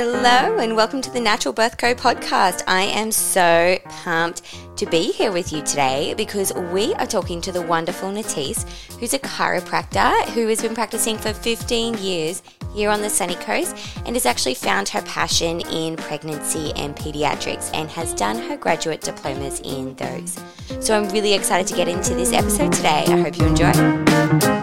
Hello, and welcome to the Natural Birth Co podcast. I am so pumped to be here with you today because we are talking to the wonderful Natise, who's a chiropractor who has been practicing for 15 years here on the sunny coast and has actually found her passion in pregnancy and pediatrics and has done her graduate diplomas in those. So I'm really excited to get into this episode today. I hope you enjoy.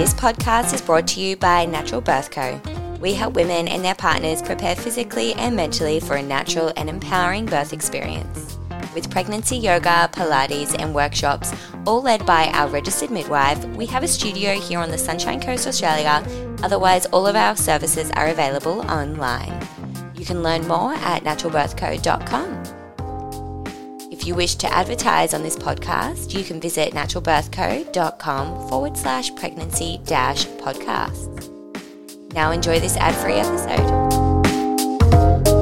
This podcast is brought to you by Natural Birth Co. We help women and their partners prepare physically and mentally for a natural and empowering birth experience. With pregnancy yoga, Pilates, and workshops, all led by our registered midwife, we have a studio here on the Sunshine Coast, Australia. Otherwise, all of our services are available online. You can learn more at naturalbirthco.com. If you wish to advertise on this podcast, you can visit naturalbirthco.com forward slash pregnancy dash podcasts. Now enjoy this ad free episode.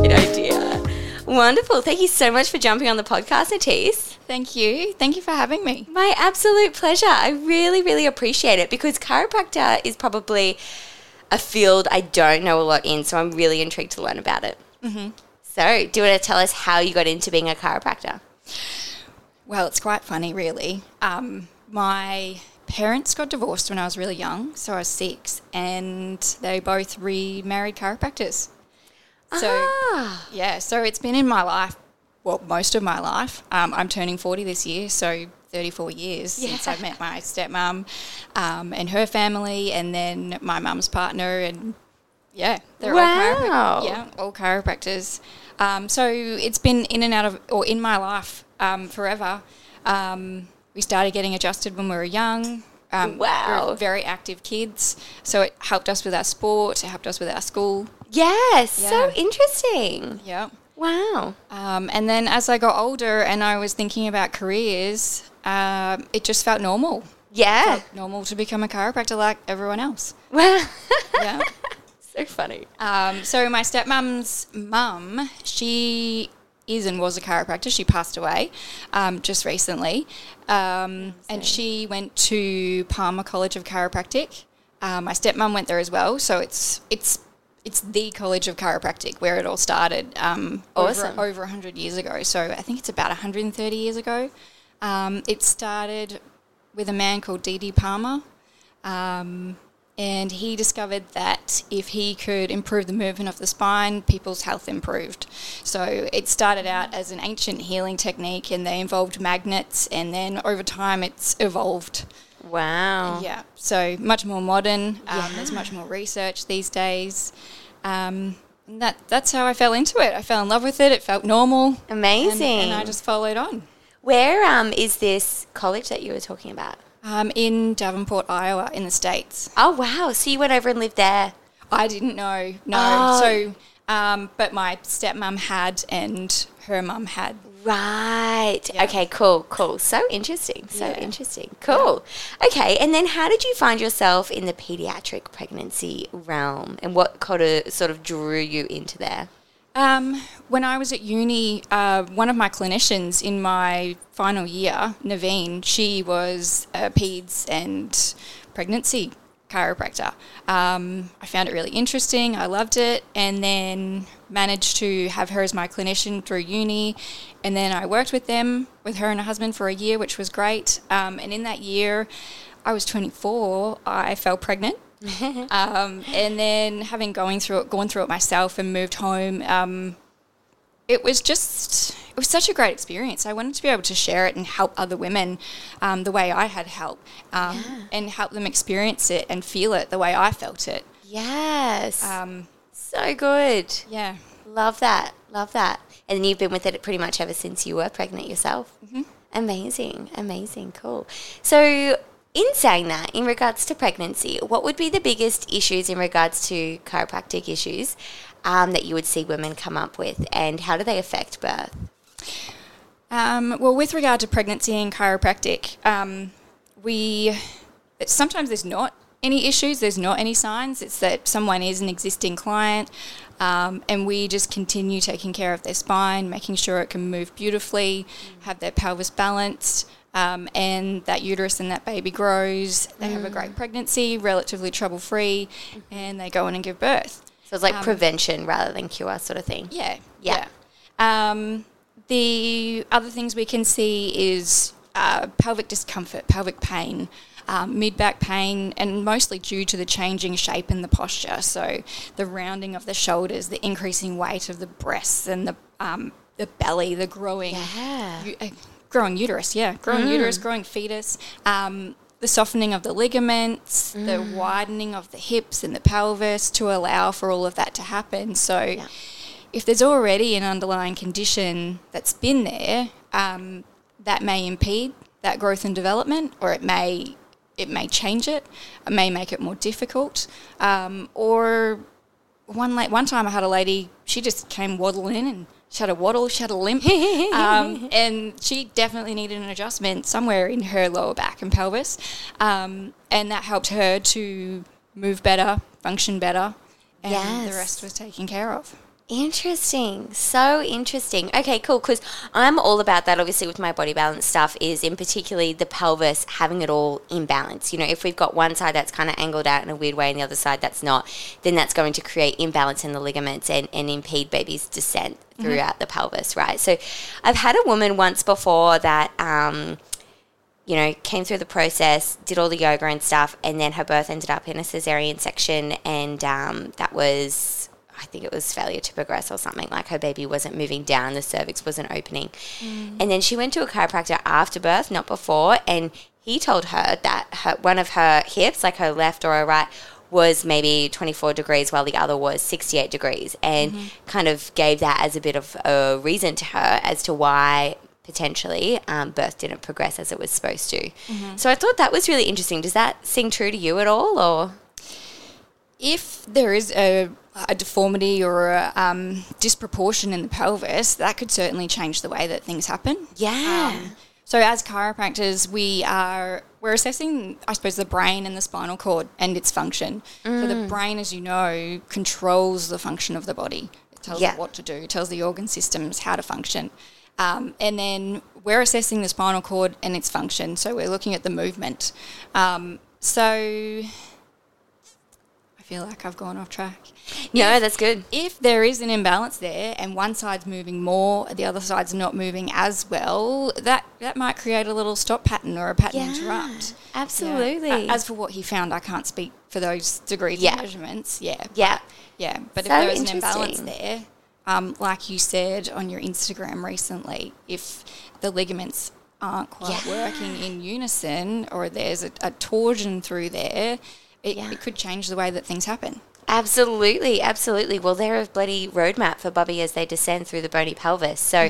Good idea. Wonderful. Thank you so much for jumping on the podcast, Natise. Thank you. Thank you for having me. My absolute pleasure. I really, really appreciate it because chiropractor is probably a field I don't know a lot in, so I'm really intrigued to learn about it. Mm-hmm. So, do you want to tell us how you got into being a chiropractor? Well, it's quite funny, really. Um, my parents got divorced when I was really young, so I was six, and they both remarried chiropractors. So, Ah. yeah, so it's been in my life, well, most of my life. Um, I'm turning 40 this year, so 34 years since I met my stepmom um, and her family, and then my mum's partner, and yeah, they're all Wow. chiropractors. Yeah, all chiropractors. Um, so it's been in and out of, or in my life um, forever. Um, we started getting adjusted when we were young. Um, we Wow. were very active kids, so it helped us with our sport. It helped us with our school. Yes, so interesting. Yeah. Wow. Um, and then as I got older and I was thinking about careers, um, it just felt normal. Yeah. Normal to become a chiropractor like everyone else. Wow. Yeah. so funny. Um, so my stepmom's mum, she is and was a chiropractor. She passed away um, just recently, um, and she went to Palmer College of Chiropractic. Um, my stepmom went there as well. So it's it's it's the College of Chiropractic where it all started. Um, Awesome. Over, over 100 years ago. So I think it's about 130 years ago. Um, it started with a man called D.D. Palmer. Um, and he discovered that if he could improve the movement of the spine, people's health improved. So it started out as an ancient healing technique, and they involved magnets, and then over time it's evolved. Wow. Yeah, so much more modern. Um, Yeah. There's much more research these days. Um, and that that's how I fell into it. I fell in love with it. It felt normal. and- Amazing. And, I just followed on. Where um is this college that you were talking about? Um, in Davenport, Iowa, in the States. Oh wow. So you went over and lived there. I didn't know. No. Oh. So, um, but my stepmom had, and her mum had. Right. Yeah. Okay, cool, cool. So interesting. So Yeah. interesting. Cool. Okay, and then how did you find yourself in the pediatric pregnancy realm and what kind of sort of drew you into there? Um, when I was at uni, uh, one of my clinicians in my final year, Naveen, she was a peds and pregnancy chiropractor. Um, I found it really interesting. I loved it, and then managed to have her as my clinician through uni. And then I worked with them, with her and her husband, for a year, which was great. Um, and in that year, I was 24. I fell pregnant. um, and then having going through it, gone through it myself, and moved home, um, it was just it was such a great experience. I wanted to be able to share it and help other women um, the way I had help, um, and help them experience it and feel it the way I felt it. Yes. Um, so good. yeah, Love that. Love that. And then you've been with it pretty much ever since you were pregnant yourself. Mm-hmm. Amazing. Amazing. Cool. So, in saying that, in regards to pregnancy, what would be the biggest issues in regards to chiropractic issues um, that you would see women come up with, and how do they affect birth? Um, well, with regard to pregnancy and chiropractic, um, we sometimes there's not any issues, there's not any signs. It's that someone is an existing client, um, and we just continue taking care of their spine, making sure it can move beautifully, have their pelvis balanced, Um, and that uterus and that baby grows. They have a great pregnancy, relatively trouble free, and they go in and give birth. So it's like prevention rather than cure, sort of thing. Yeah, Yeah. yeah. Um, the other things we can see is uh, pelvic discomfort, pelvic pain, um, mid back pain, and mostly due to the changing shape and the posture. So the rounding of the shoulders, the increasing weight of the breasts, and the um, the belly, the growing Yeah. u- uh, growing uterus, yeah, growing uterus, growing fetus. Um, the softening of the ligaments, the widening of the hips and the pelvis to allow for all of that to happen. So, if there's already an underlying condition that's been there, um, that may impede that growth and development, or it may it may change it. It may make it more difficult, um, or one la- one time I had a lady. She just came waddling in and she had a waddle, she had a limp, um, and she definitely needed an adjustment somewhere in her lower back and pelvis, um, and that helped her to move better, function better, and Yes. the rest was taken care of. Interesting. So interesting. Okay, cool. Because I'm all about that, obviously, with my body balance stuff, is in particularly the pelvis having it all in balance. You know, if we've got one side that's kind of angled out in a weird way and the other side that's not, then that's going to create imbalance in the ligaments and, and impede baby's descent throughout the pelvis, right? So I've had a woman once before that. Um, you know, came through the process, did all the yoga and stuff, and then her birth ended up in a cesarean section, and um, that was, I think it was failure to progress or something. Like her baby wasn't moving down, the cervix wasn't opening, mm. and then she went to a chiropractor after birth, not before, and he told her that her, one of her hips, like her left or her right, was maybe 24 degrees while the other was 68 degrees and mm-hmm. kind of gave that as a bit of a reason to her as to why potentially um, birth didn't progress as it was supposed to. Mm-hmm. So I thought that was really interesting. Does that sing true to you at all or? if there is a, a deformity or a um, disproportion in the pelvis, that could certainly change the way that things happen. Yeah. Um, so as chiropractors, we are we're assessing, I suppose, the brain and the spinal cord and its function. So the brain, as you know, controls the function of the body. It tells Yeah. it what to do. It tells the organ systems how to function. Um, and then we're assessing the spinal cord and its function. So we're looking at the movement. Um, so feel like I've gone off track. no, that's good. If there is an imbalance there and one side's moving more, the other side's not moving as well, that, that might create a little stop pattern or a pattern Yeah, interrupt. absolutely. Yeah. As for what he found, I can't speak for those degrees Yeah. measurements. Yeah. Yeah. Yeah. But So if there is an imbalance there, um, like you said on your Instagram recently, if the ligaments aren't quite Yeah. working in unison or there's a, a torsion through there, it, Yeah. it could change the way that things happen. Absolutely, absolutely. Well, they're a bloody roadmap for Bubby as they descend through the bony pelvis. So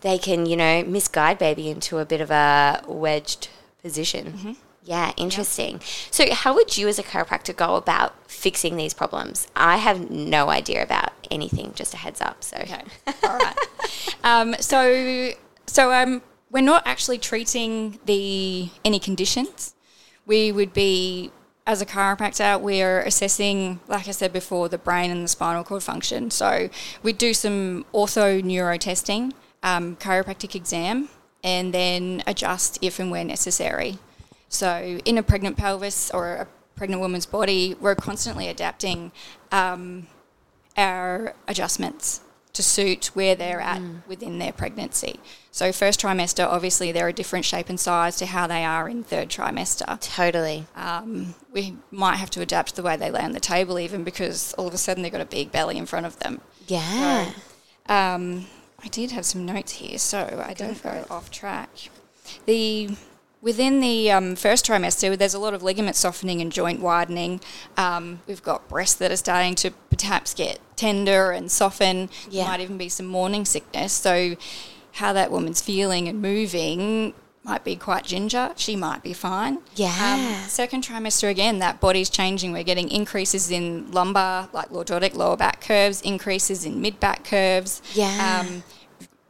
they can, you know, misguide baby into a bit of a wedged position. Yeah, interesting. So, how would you as a chiropractor go about fixing these problems? I have no idea about anything, just a heads up. So, Okay. All right. um, so, so um, we're not actually treating the any conditions. We would be, as a chiropractor, we're assessing, like I said before, the brain and the spinal cord function. So we do some ortho neuro testing, um, chiropractic exam, and then adjust if and where necessary. So in a pregnant pelvis or a pregnant woman's body, we're constantly adapting um, our adjustments to suit where they're at within their pregnancy. So first trimester, obviously, they're a different shape and size to how they are in third trimester. totally. Um, we might have to adapt the way they lay on the table, even because all of a sudden they've got a big belly in front of them. Yeah. Um, I did have some notes here, so I don't go off track. The within the um, first trimester, there's a lot of ligament softening and joint widening. Um, we've got breasts that are starting to perhaps get tender and soften. Yeah. There might even be some morning sickness. So, how that woman's feeling and moving might be quite ginger. She might be fine. Yeah. Um, second trimester again, that body's changing. We're getting increases in lumbar, like lordotic lower back curves, increases in mid back curves. Yeah. Um,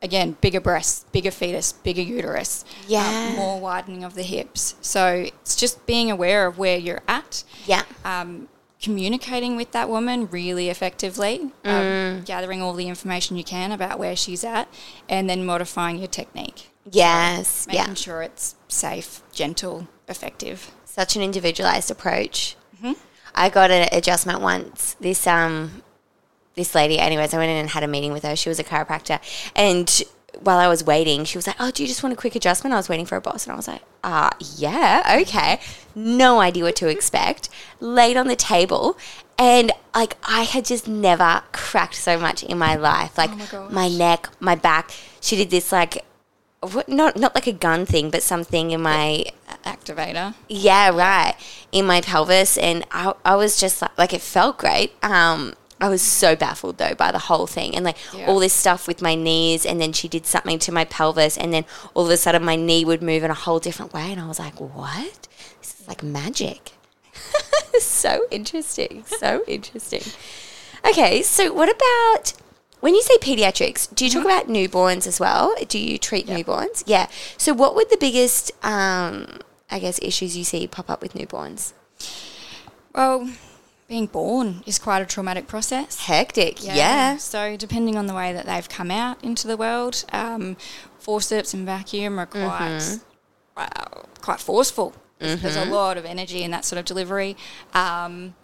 again, bigger breasts, bigger fetus, bigger uterus. um, Yeah. more widening of the hips. So it's just being aware of where you're at. Yeah. Um, communicating with that woman really effectively, um, gathering all the information you can about where she's at, and then modifying your technique. Yes. Making yeah. sure it's safe, gentle, effective. Such an individualized approach. Mm-hmm. I got an adjustment once. This um, this lady. Anyways, I went in and had a meeting with her. She was a chiropractor, and while I was waiting, she was like, "Oh, do you just want a quick adjustment?" I was waiting for a boss, and I was like, "Ah, yeah, okay." No idea what to expect. Laid on the table, and like I had just never cracked so much in my life. Like Oh my my neck, my back. She did this like, what, not not like a gun thing, but something in my Activator. yeah, right. In my pelvis, and I, I was just like, like it felt great. Um, I was so baffled though by the whole thing, and like Yeah. all this stuff with my knees, and then she did something to my pelvis, and then all of a sudden my knee would move in a whole different way, and I was like, what? This is like magic. so interesting. So interesting. Okay, so what about when you say pediatrics? Do you talk about newborns as well? Do you treat newborns? Yeah. So, what would the biggest, um, I guess, issues you see pop up with newborns? Well, being born is quite a traumatic process. Hectic. Yeah. So depending on the way that they've come out into the world, um, forceps and vacuum are quite Mm-hmm. wow, quite forceful. There's, there's a lot of energy in that sort of delivery. Um,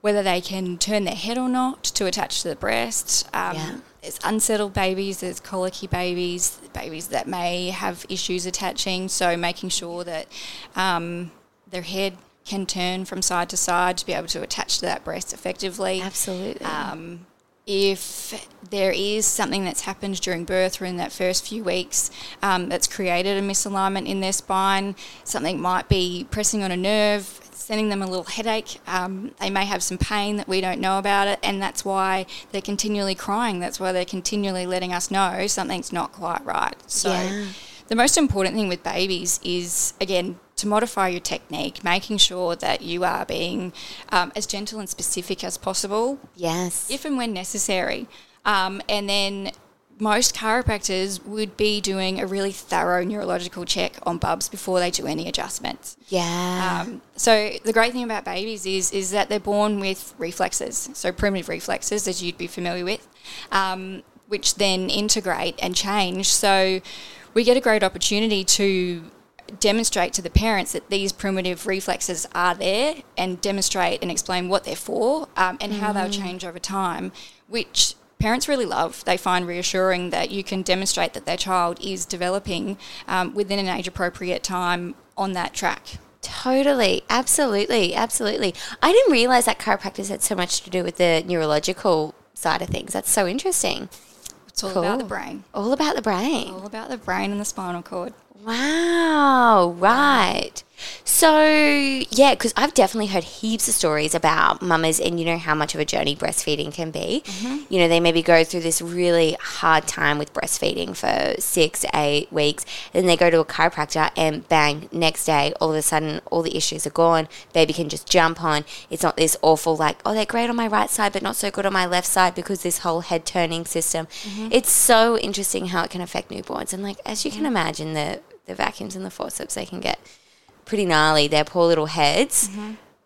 whether they can turn their head or not to attach to the breast. Um, Yeah. There's unsettled babies, there's colicky babies, babies that may have issues attaching. So making sure that um, their head can turn from side to side to be able to attach to that breast effectively. Absolutely. Um, if there is something that's happened during birth or in that first few weeks um, that's created a misalignment in their spine, something might be pressing on a nerve, sending them a little headache. Um, they may have some pain that we don't know about it, and that's why they're continually crying. That's why they're continually letting us know something's not quite right. So. Yeah. The most important thing with babies is, again, to modify your technique, making sure that you are being um, as gentle and specific as possible, yes. if and when necessary. Um, and then most chiropractors would be doing a really thorough neurological check on bubs before they do any adjustments. yeah. Um, so the great thing about babies is is that they're born with reflexes, so primitive reflexes, as you'd be familiar with, um, which then integrate and change. So we get a great opportunity to demonstrate to the parents that these primitive reflexes are there and demonstrate and explain what they're for um, and how they'll change over time, which parents really love. They find reassuring that you can demonstrate that their child is developing um, within an age appropriate time on that track. Totally, absolutely, absolutely. I didn't realize that chiropractic had so much to do with the neurological side of things. That's so interesting. It's all about the brain. All about the brain. All about the brain and the spinal cord. Wow, right. So, yeah, because I've definitely heard heaps of stories about mamas and you know how much of a journey breastfeeding can be. Mm-hmm. You know, they maybe go through this really hard time with breastfeeding for six, eight weeks, then they go to a chiropractor and bang, next day, all of a sudden, all the issues are gone. Baby can just jump on. It's not this awful, like, oh, they're great on my right side, but not so good on my left side because this whole head turning system. Mm-hmm. It's so interesting how it can affect newborns. And, like, as you can mm-hmm. imagine, the, the vacuums and the forceps, they can get pretty gnarly. Their poor little heads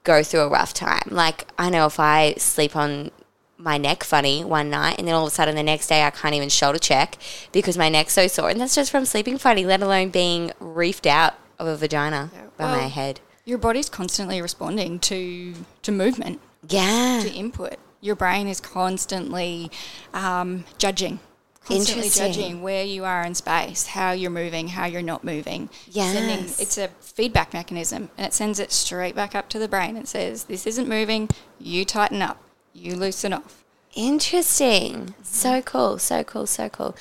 go through a rough time. Like I know if I sleep on my neck funny one night and then all of a sudden the next day I can't even shoulder check because my neck's so sore. And that's just from sleeping funny, let alone being reefed out of a vagina Yeah. by my head. Your body's constantly responding to to movement, Yeah. to input. Your brain is constantly um, judging, constantly judging where you are in space, how you're moving, how you're not moving. Sending, Yes. it's a feedback mechanism, and it sends it straight back up to the brain. It says, "This isn't moving. You tighten up. You loosen off." Interesting. So cool. So cool. So cool.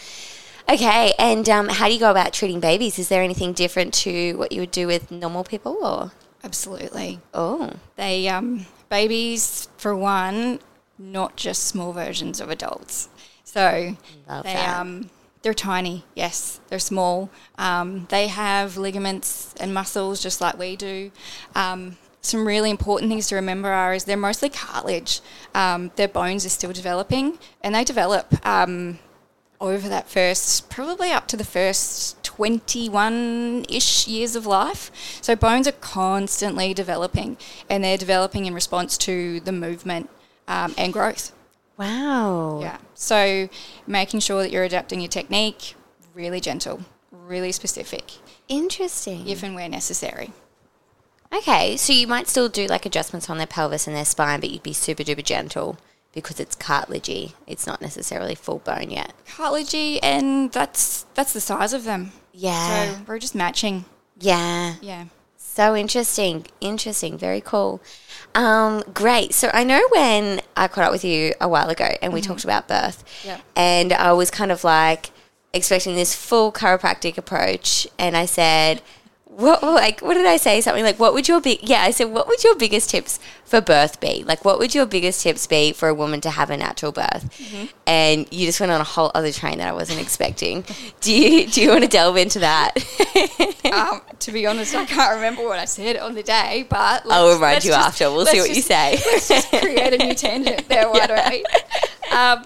Okay, and um, how do you go about treating babies? Is there anything different to what you would do with normal people, or Absolutely. oh, They um, babies for one, not just small versions of adults. So Love they that. um, they're tiny. Yes, they're small. Um, they have ligaments and muscles just like we do. Um, some really important things to remember are is they're mostly cartilage. Um, their bones are still developing, and they develop um, over that first, probably up to the first 21 ish years of life. So bones are constantly developing and they're developing in response to the movement um, and growth. Wow. Yeah. So making sure that you're adapting your technique, really gentle, really specific, Interesting. if and where necessary. Okay, so you might still do like adjustments on their pelvis and their spine, but you'd be super duper gentle because it's cartilagey. It's not necessarily full bone yet. Cartilagey, and that's that's the size of them. Yeah. So we're just matching. Yeah. Yeah. So interesting. Interesting. Very cool. Um, great. So I know when I caught up with you a while ago and we talked about birth, Yeah. and I was kind of like expecting this full chiropractic approach, and I said, "What? Like, what did I say? Something like, what would your big? Yeah, I said, what would your biggest tips for birth be? Like, what would your biggest tips be for a woman to have a natural birth? And you just went on a whole other train that I wasn't expecting. do you do you want to delve into that? um, to be honest, I can't remember what I said on the day, but I'll remind you just- after. We'll see what you say. Let's just create a new tangent there, why don't we? Um,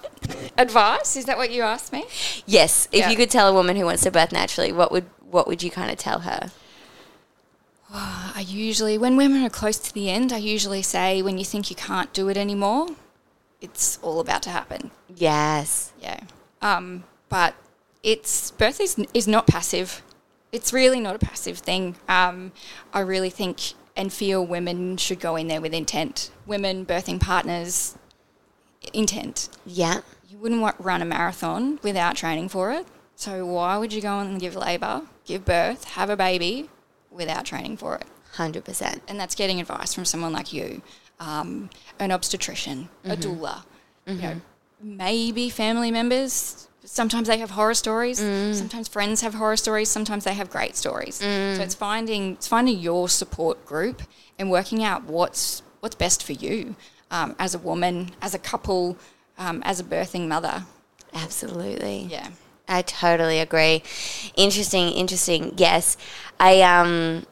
advice? Is that what you asked me? Yes, if Yeah. you could tell a woman who wants to birth naturally, what would what would you kind of tell her? I usually, when women are close to the end, I usually say, when you think you can't do it anymore, it's all about to happen. Yes. Yeah. Um, but it's birth is, is not passive. It's really not a passive thing. Um, I really think and feel women should go in there with intent. Women, birthing partners, intent. Yeah. You wouldn't want run a marathon without training for it. So why would you go and give labour, give birth, have a baby without training for it? Hundred percent. and that's getting advice from someone like you, um, an obstetrician, a doula, you know, maybe family members. Sometimes they have horror stories. Sometimes friends have horror stories. Sometimes they have great stories. So it's finding it's finding your support group and working out what's what's best for you um, as a woman, as a couple, um, as a birthing mother. Absolutely. Yeah. I totally agree. Interesting, interesting. Yes. I um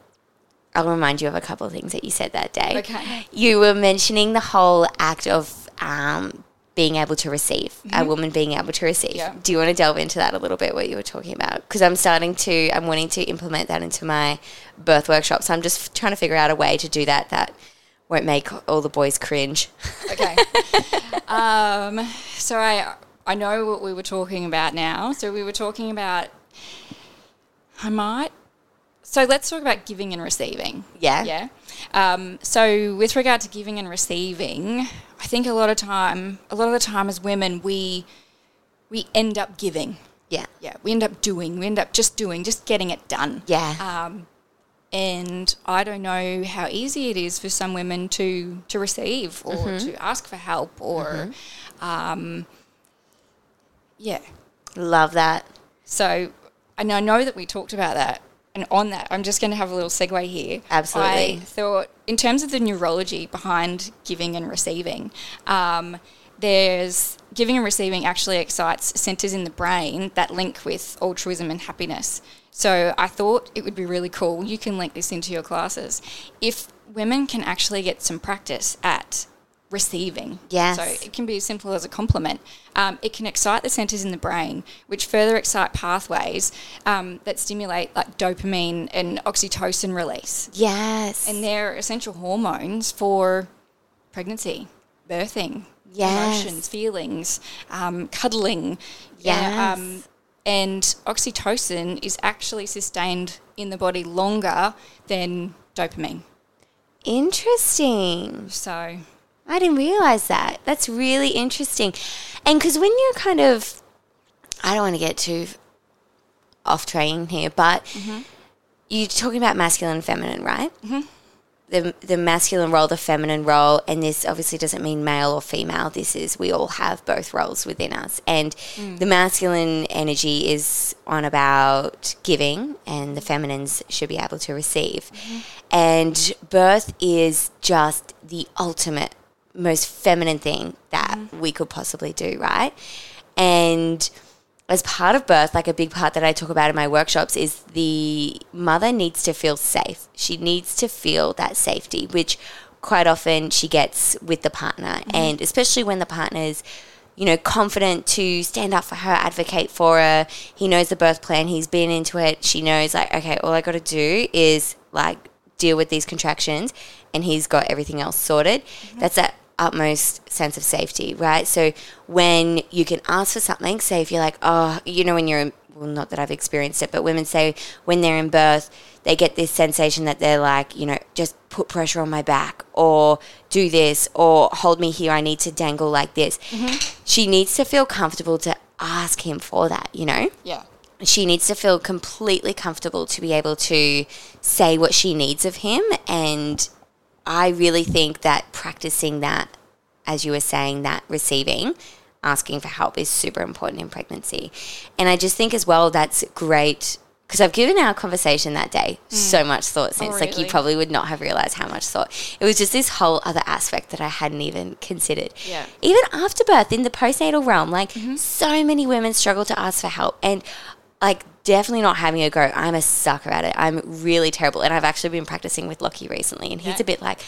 I'll remind you of a couple of things that you said that day. Okay. You were mentioning the whole act of um being able to receive, a woman being able to receive. Mm-hmm. Yeah. Do you want to delve into that a little bit, what you were talking about? Because I'm starting to, I'm wanting to implement that into my birth workshop. So I'm just trying to figure out a way to do that that won't make all the boys cringe. Okay. um, so I I know what we were talking about now. So we were talking about I might. So let's talk about giving and receiving. Yeah. Yeah. Um, so with regard to giving and receiving, I think a lot of time, a lot of the time as women, we we end up giving. Yeah. Yeah, we end up doing. We end up just doing, just getting it done. Yeah. Um, and I don't know how easy it is for some women to to receive or Mm-hmm. to ask for help or, um, yeah. Love that. So, and I know that we talked about that. And on that, I'm just going to have a little segue here. Absolutely. I thought, in terms of the neurology behind giving and receiving, um, there's giving and receiving actually excites centers in the brain that link with altruism and happiness. So I thought it would be really cool. You can link this into your classes. If women can actually get some practice at receiving. Yes. So it can be as simple as a compliment. Um, it can excite the centers in the brain, which further excite pathways um, that stimulate like dopamine and oxytocin release. Yes. And they're essential hormones for pregnancy, birthing, Yes. emotions, feelings, um, cuddling. Yes. um, and oxytocin is actually sustained in the body longer than dopamine. Interesting. So, I didn't realize that. That's really interesting. And because when you're kind of, I don't want to get too off train here, but mm-hmm. you're talking about masculine and feminine, right? Mm-hmm. The, the masculine role, the feminine role, and this obviously doesn't mean male or female. This is, we all have both roles within us. And mm. the masculine energy is on about giving, and the feminines should be able to receive. Mm-hmm. And birth is just the ultimate most feminine thing that mm. we could possibly do, right? And as part of birth, like a big part that I talk about in my workshops is the mother needs to feel safe. She needs to feel that safety, which quite often she gets with the partner. Mm-hmm. And especially when the partner's you know, confident to stand up for her, advocate for her. He knows the birth plan. He's been into it. She knows, like, okay, all I got to do is like deal with these contractions, and he's got everything else sorted. Mm-hmm. That's that utmost sense of safety, right? So when you can ask for something, say if you're like, oh, you know, when you're in, well, not that I've experienced it, but women say when they're in birth, they get this sensation that they're like, you know, just put pressure on my back or do this or hold me here. I need to dangle like this. Mm-hmm. She needs to feel comfortable to ask him for that, you know? Yeah. she needs to feel completely comfortable to be able to say what she needs of him. And I really think that practicing that, as you were saying, that receiving, asking for help is super important in pregnancy. And I just think as well that's great because I've given our conversation that day mm. so much thought since. Like you probably would not have realized how much thought. It was just this whole other aspect that I hadn't even considered. Yeah. Even after birth in the postnatal realm, like mm-hmm. so many women struggle to ask for help and like definitely not having a go. I'm a sucker at it. I'm really terrible. And I've actually been practicing with Lockie recently and he's Yeah. a bit like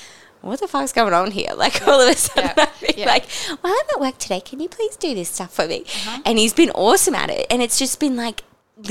what the fuck's going on here? Like all of a sudden, Yeah. Yeah. like, "While I'm at work today, can you please do this stuff for me?" Uh-huh. And he's been awesome at it, and it's just been like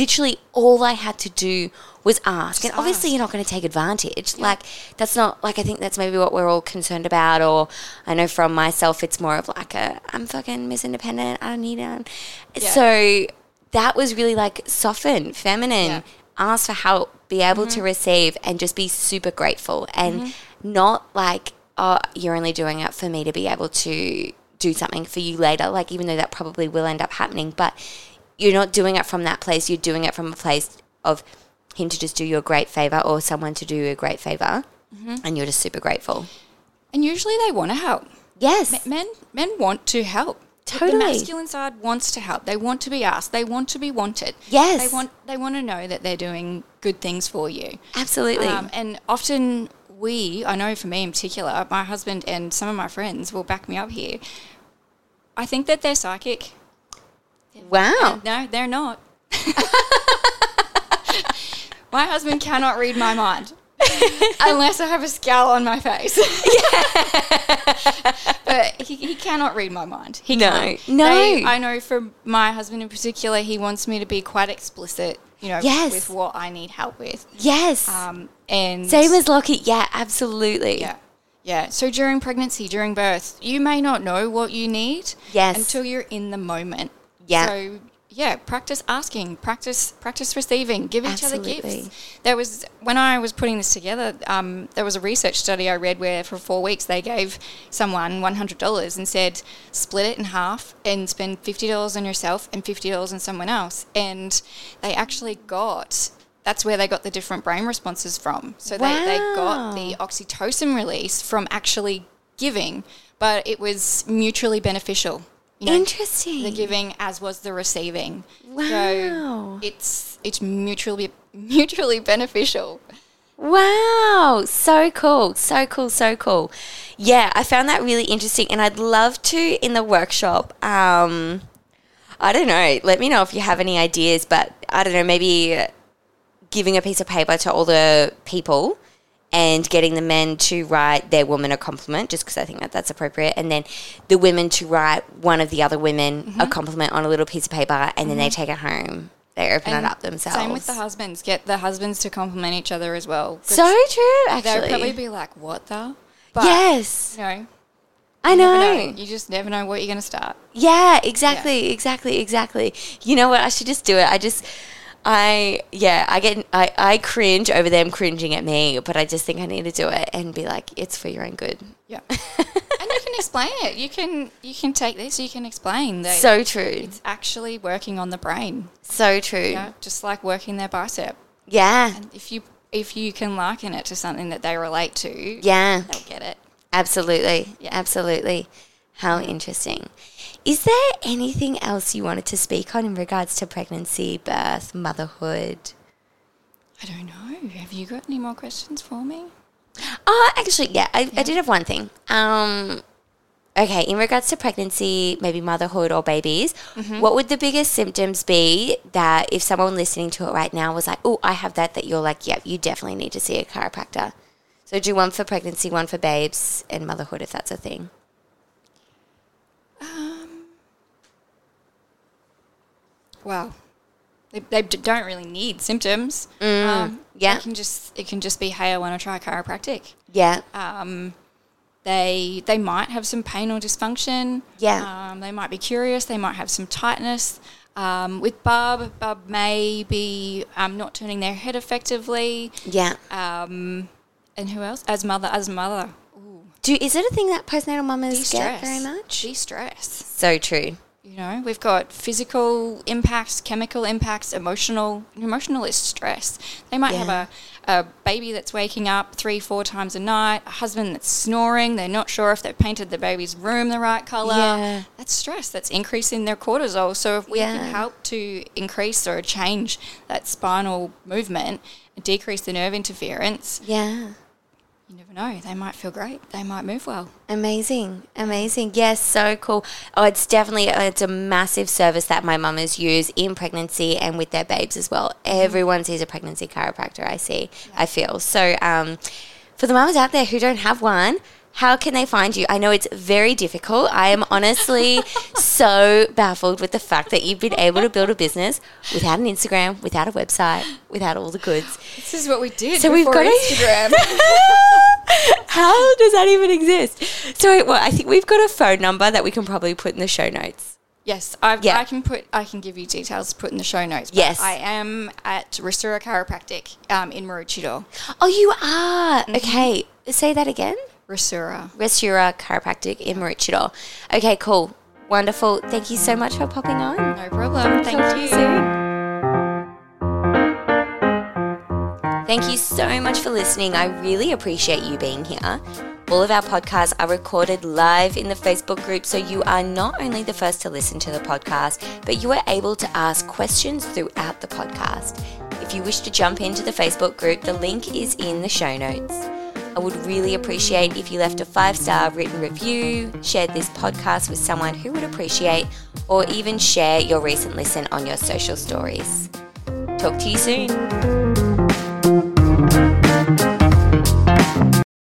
literally all I had to do was ask. and obviously, ask. you're not going to take advantage. Like that's not like I think that's maybe what we're all concerned about. Or I know from myself, it's more of like a I'm fucking Miss Independent. I don't need it. Yeah. So that was really like soften, feminine, Yeah. ask for help, be able to mm-hmm. receive, and just be super grateful and mm-hmm. not like oh you're only doing it for me to be able to do something for you later. Like even though that probably will end up happening, but you're not doing it from that place. You're doing it from a place of him to just do you a great favor or someone to do you a great favor, mm-hmm. and you're just super grateful. And usually they want to help. Yes, Men men want to help. The- Totally. The masculine side wants to help. They want to be asked. They want to be wanted. Yes. They want they want to know that they're doing good things for you. absolutely. Um, and often we, I know for me in particular, my husband and some of my friends will back me up here. I think that they're psychic. wow. No, they're not. my husband cannot read my mind. Unless I have a scowl on my face. but he, he cannot read my mind. He No. can't. No. They- I know for my husband in particular, he wants me to be quite explicit, you know, Yes. with what I need help with. Yes. Um, and Same as Lockie. Yeah, absolutely. yeah. Yeah. So during pregnancy, during birth, you may not know what you need Yes. until you're in the moment. Yeah. So yeah, practice asking, practice practice receiving, give each other gifts. There was when I was putting this together, um, there was a research study I read where for four weeks they gave someone one hundred dollars and said split it in half and spend fifty dollars on yourself and fifty dollars on someone else, and they actually got. That's where they got the different brain responses from. So they, they got the oxytocin release from actually giving, but it was mutually beneficial. You know, Interesting. the giving as was the receiving. Wow. So it's it's mutually mutually beneficial. Wow, so cool, so cool, so cool. Yeah, I found that really interesting, and I'd love to in the workshop. Um, I don't know. Let me know if you have any ideas, but I don't know. Maybe giving a piece of paper to all the people and getting the men to write their woman a compliment, just because I think that that's appropriate, and then the women to write one of the other women a mm-hmm. compliment on a little piece of paper, and then they mm-hmm. take it home. They open it up themselves. Same with the husbands. Get the husbands to compliment each other as well. So true, Actually, they'll probably be like, "What the?" But, yes, You know, I you never know. You just never know what you're going to start. Yeah, exactly, exactly, exactly. You know what? I should just do it. I just, I, yeah, I get, I, I cringe over them cringing at me, but I just think I need to do it and be like, it's for your own good. Yeah. and you can explain it. You can you can take this. You can explain that So true. it's actually working on the brain. So true. Yeah, just like working their bicep. Yeah. If you if you can liken it to something that they relate to, Yeah. they'll get it. Absolutely. Yeah. Absolutely. How interesting. Is there anything else you wanted to speak on in regards to pregnancy, birth, motherhood? I don't know. Have you got any more questions for me? Oh, actually, yeah, I, I did have one thing. Um, okay, in regards to pregnancy, maybe motherhood or babies, what would the biggest symptoms be that if someone listening to it right now was like, oh, I have that, that you're like, yep, you definitely need to see a chiropractor? So do one for pregnancy, one for babes, and motherhood if that's a thing. Well, they, they don't really need symptoms. um, Mm, yeah. it can just it can just be hey, I want to try chiropractic. Yeah. Um, they they might have some pain or dysfunction. Yeah. Um, they might be curious. They might have some tightness. Um, with Bub, Bub may be um, not turning their head effectively. Yeah. Um, and who else? As mother, as mother, Do is it a thing that postnatal mamas de-stress. get very much? De-stress. So true. You know, we've got physical impacts, chemical impacts, emotional. Emotional is stress. They might have a, a baby that's waking up three, four times a night, a husband that's snoring. They're not sure if they've painted the baby's room the right color. Yeah. That's stress. That's increasing their cortisol. So if we Yeah. can help to increase or change that spinal movement decrease the nerve interference, Yeah. You never know. They might feel great. They might move well. Amazing, amazing. Yes, so cool. Oh, it's definitely it's a massive service that my mamas use in pregnancy and with their babes as well. Everyone sees a pregnancy chiropractor. I see. I feel so. Um, for the mamas out there who don't have one. How can they find you? I know it's very difficult. I am honestly so baffled with the fact that you've been able to build a business without an Instagram, without a website, without all the goods. This is what we did. So we've got Instagram. How does that even exist? So, well, I think we've got a phone number that we can probably put in the show notes. Yes, I've, Yeah. I can put. I can give you details to put in the show notes. Yes. I am at Risura Chiropractic um, in Maroochydore. Oh, you are? Okay. Say that again. Risura. Restura Chiropractic in Maroochydore. Okay, cool. Wonderful. Thank you so much for popping on. No problem. Thank Talk you. soon. Thank you so much for listening. I really appreciate you being here. All of our podcasts are recorded live in the Facebook group, so you are not only the first to listen to the podcast, but you are able to ask questions throughout the podcast. If you wish to jump into the Facebook group, the link is in the show notes. I would really appreciate if you left a five star written review, shared this podcast with someone who would appreciate, or even share your recent listen on your social stories. Talk to you soon.